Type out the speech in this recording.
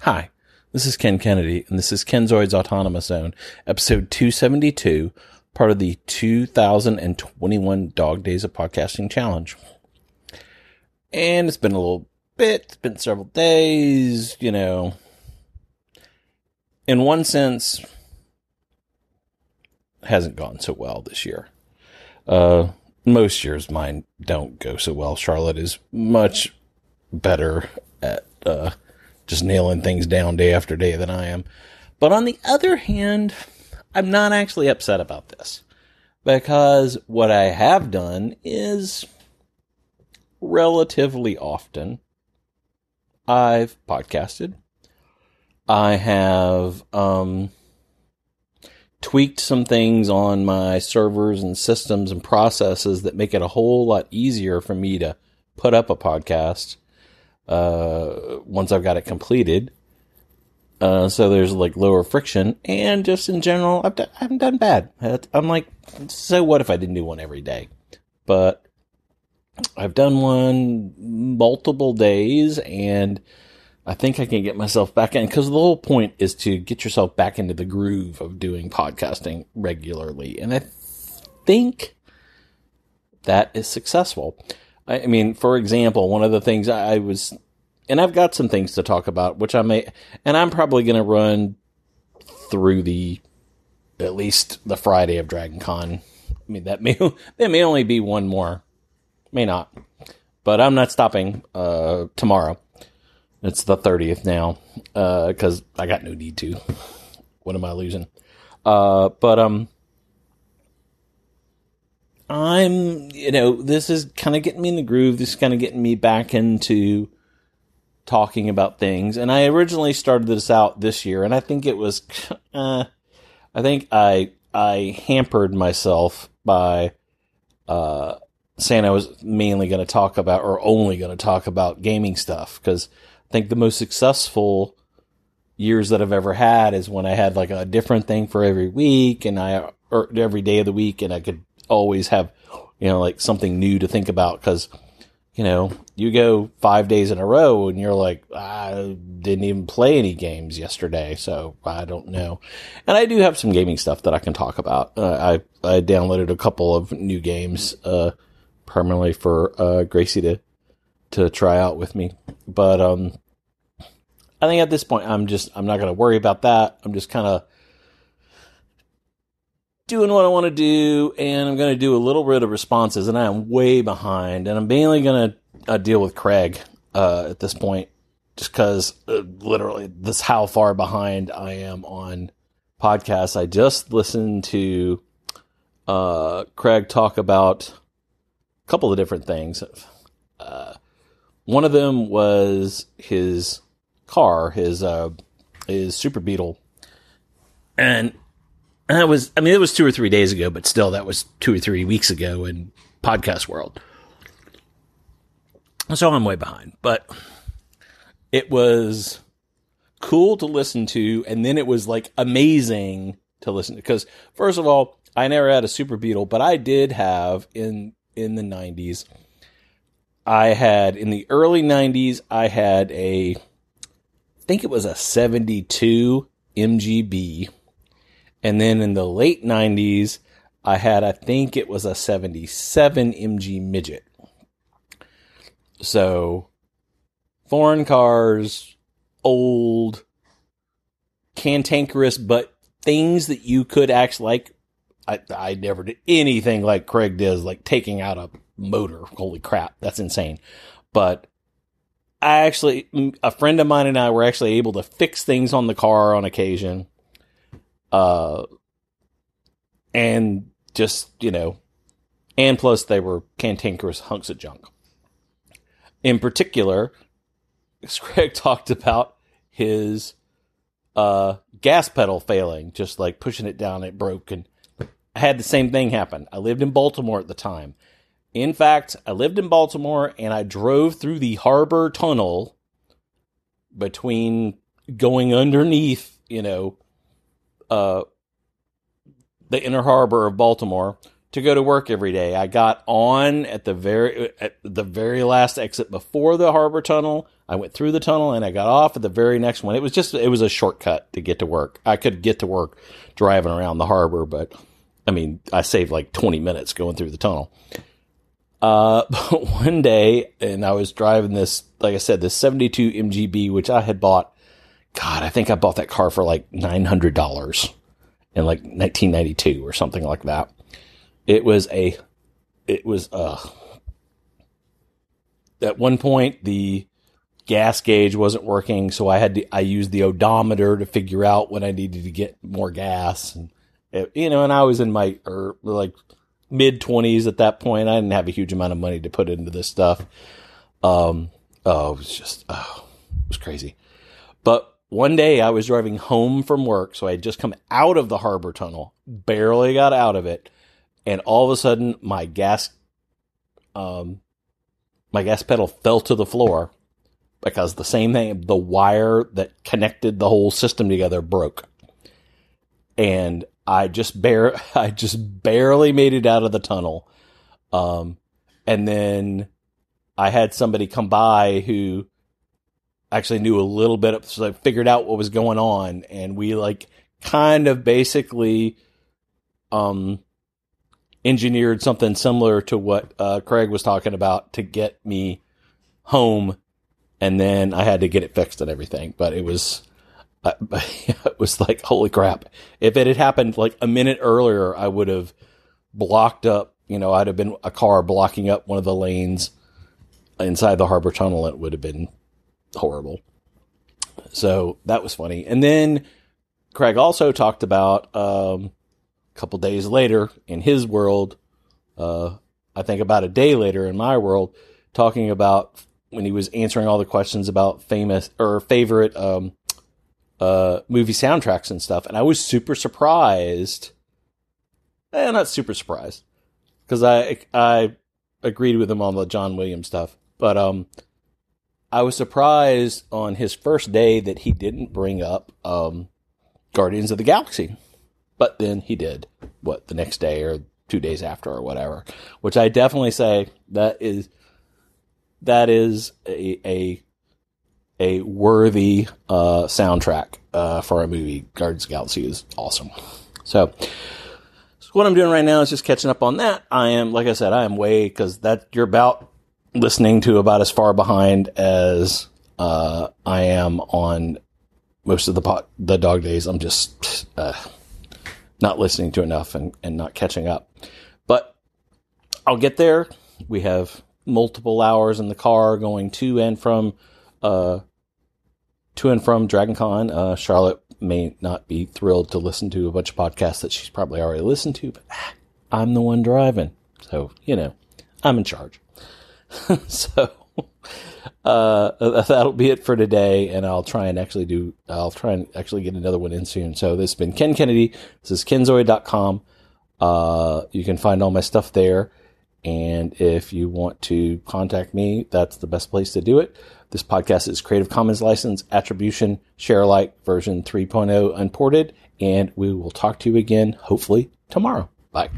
Hi, this is Ken Kennedy, and this is Kenzoid's Autonomous Zone, episode 272, part of the 2021 Dog Days of Podcasting Challenge. And it's been a little bit, it's been several days, you know. In one sense, hasn't gone so well this year. Uh, most years mine don't go so well. Charlotte is much better at uh, just nailing things down day after day than I am. But on the other hand, I'm not actually upset about this because what I have done is relatively often I've podcasted. I have um, tweaked some things on my servers and systems and processes that make it a whole lot easier for me to put up a podcast uh, once I've got it completed. Uh, so there's like lower friction, and just in general, I've I haven't done bad. I'm like, so what if I didn't do one every day? But I've done one multiple days, and I think I can get myself back in because the whole point is to get yourself back into the groove of doing podcasting regularly, and I think that is successful. I mean, for example, one of the things I was, and I've got some things to talk about, which I may, and I'm probably going to run through the, at least the Friday of Dragon Con. I mean, that may, that may only be one more, may not, but I'm not stopping, uh, tomorrow. It's the 30th now, uh, cause I got no need to. What am I losing? Uh, but, um, I'm, you know, this is kind of getting me in the groove. This is kind of getting me back into talking about things. And I originally started this out this year, and I think it was, uh, I think I I hampered myself by uh, saying I was mainly going to talk about or only going to talk about gaming stuff because I think the most successful years that I've ever had is when I had like a different thing for every week and I or every day of the week, and I could always have, you know, like something new to think about because, you know, you go five days in a row and you're like, I didn't even play any games yesterday, so I don't know. And I do have some gaming stuff that I can talk about. Uh, I I downloaded a couple of new games, uh, permanently for uh, Gracie to to try out with me, but um. I think at this point, I'm just, I'm not going to worry about that. I'm just kind of doing what I want to do, and I'm going to do a little bit of responses, and I am way behind, and I'm mainly going to uh, deal with Kreg uh, at this point, just because uh, literally this how far behind I am on podcasts. I just listened to uh, Kreg talk about a couple of different things. Uh, one of them was his car, his uh, his Super Beetle, and that was, I mean, it was two or three days ago, but still, that was two or three weeks ago in podcast world. So I'm way behind, but it was cool to listen to. And then it was like amazing to listen to. Because, first of all, I never had a Super Beetle, but I did have in, in the 90s. I had, in the early 90s, I had a, I think it was a 72 MGB and then in the late 90s, I had, I think it was a 77 MG midget. So, foreign cars, old, cantankerous, but things that you could actually like. I, I never did anything like Kreg does, like taking out a motor. Holy crap, that's insane. But I actually, a friend of mine and I were actually able to fix things on the car on occasion uh, and just, you know, and plus they were cantankerous hunks of junk. In particular, Kreg talked about his uh, gas pedal failing, just like pushing it down, it broke. And I had the same thing happen. I lived in Baltimore at the time. In fact, I lived in Baltimore and I drove through the harbor tunnel between going underneath, you know, uh, the inner harbor of Baltimore to go to work every day. I got on at the very at the very last exit before the harbor tunnel. I went through the tunnel and I got off at the very next one. It was just, it was a shortcut to get to work. I could get to work driving around the harbor, but I mean, I saved like 20 minutes going through the tunnel. Uh, but one day, and I was driving this, like I said, this 72 MGB, which I had bought. God, I think I bought that car for like $900 in like 1992 or something like that. It was a, it was, uh, at one point the gas gauge wasn't working, so I had to I used the odometer to figure out when I needed to get more gas, and it, you know, and I was in my or like mid twenties at that point. I didn't have a huge amount of money to put into this stuff. Um, oh, it was just oh, it was crazy. But one day I was driving home from work, so I had just come out of the harbor tunnel, barely got out of it, and all of a sudden my gas um my gas pedal fell to the floor because the same thing, the wire that connected the whole system together broke. And I just bare, I just barely made it out of the tunnel. Um, and then I had somebody come by who actually knew a little bit, so I figured out what was going on, and we like kind of basically, um, engineered something similar to what uh, Kreg was talking about to get me home, and then I had to get it fixed and everything. But it was, uh, it was like holy crap! If it had happened like a minute earlier, I would have blocked up. You know, I'd have been a car blocking up one of the lanes inside the harbor tunnel. It would have been horrible. So that was funny. And then Kreg also talked about um, a couple days later in his world, uh, I think about a day later in my world, talking about when he was answering all the questions about famous or favorite um, uh, movie soundtracks and stuff, and I was super surprised. Eh, not super surprised because I I agreed with him on the John Williams stuff, but um, I was surprised on his first day that he didn't bring up um, Guardians of the Galaxy. But then he did what the next day or two days after or whatever, which I definitely say that is that is a a, a worthy uh, soundtrack uh, for a movie. Guardians of the Galaxy is awesome. So, so what I'm doing right now is just catching up on that. I am, like I said, I am way because that you're about listening to about as far behind as uh, I am on most of the pot, the dog days. I'm just uh, not listening to enough and, and not catching up. But I'll get there. We have multiple hours in the car going to and from uh, to and from DragonCon. Uh, Charlotte may not be thrilled to listen to a bunch of podcasts that she's probably already listened to, but ah, I'm the one driving. So, you know, I'm in charge. so uh, that'll be it for today. And I'll try and actually do, I'll try and actually get another one in soon. So this has been Ken Kennedy. This is kenzoid.com. Uh, you can find all my stuff there. And if you want to contact me, that's the best place to do it. This podcast is Creative Commons license, attribution, share alike, version 3.0 unported. And we will talk to you again, hopefully tomorrow. Bye.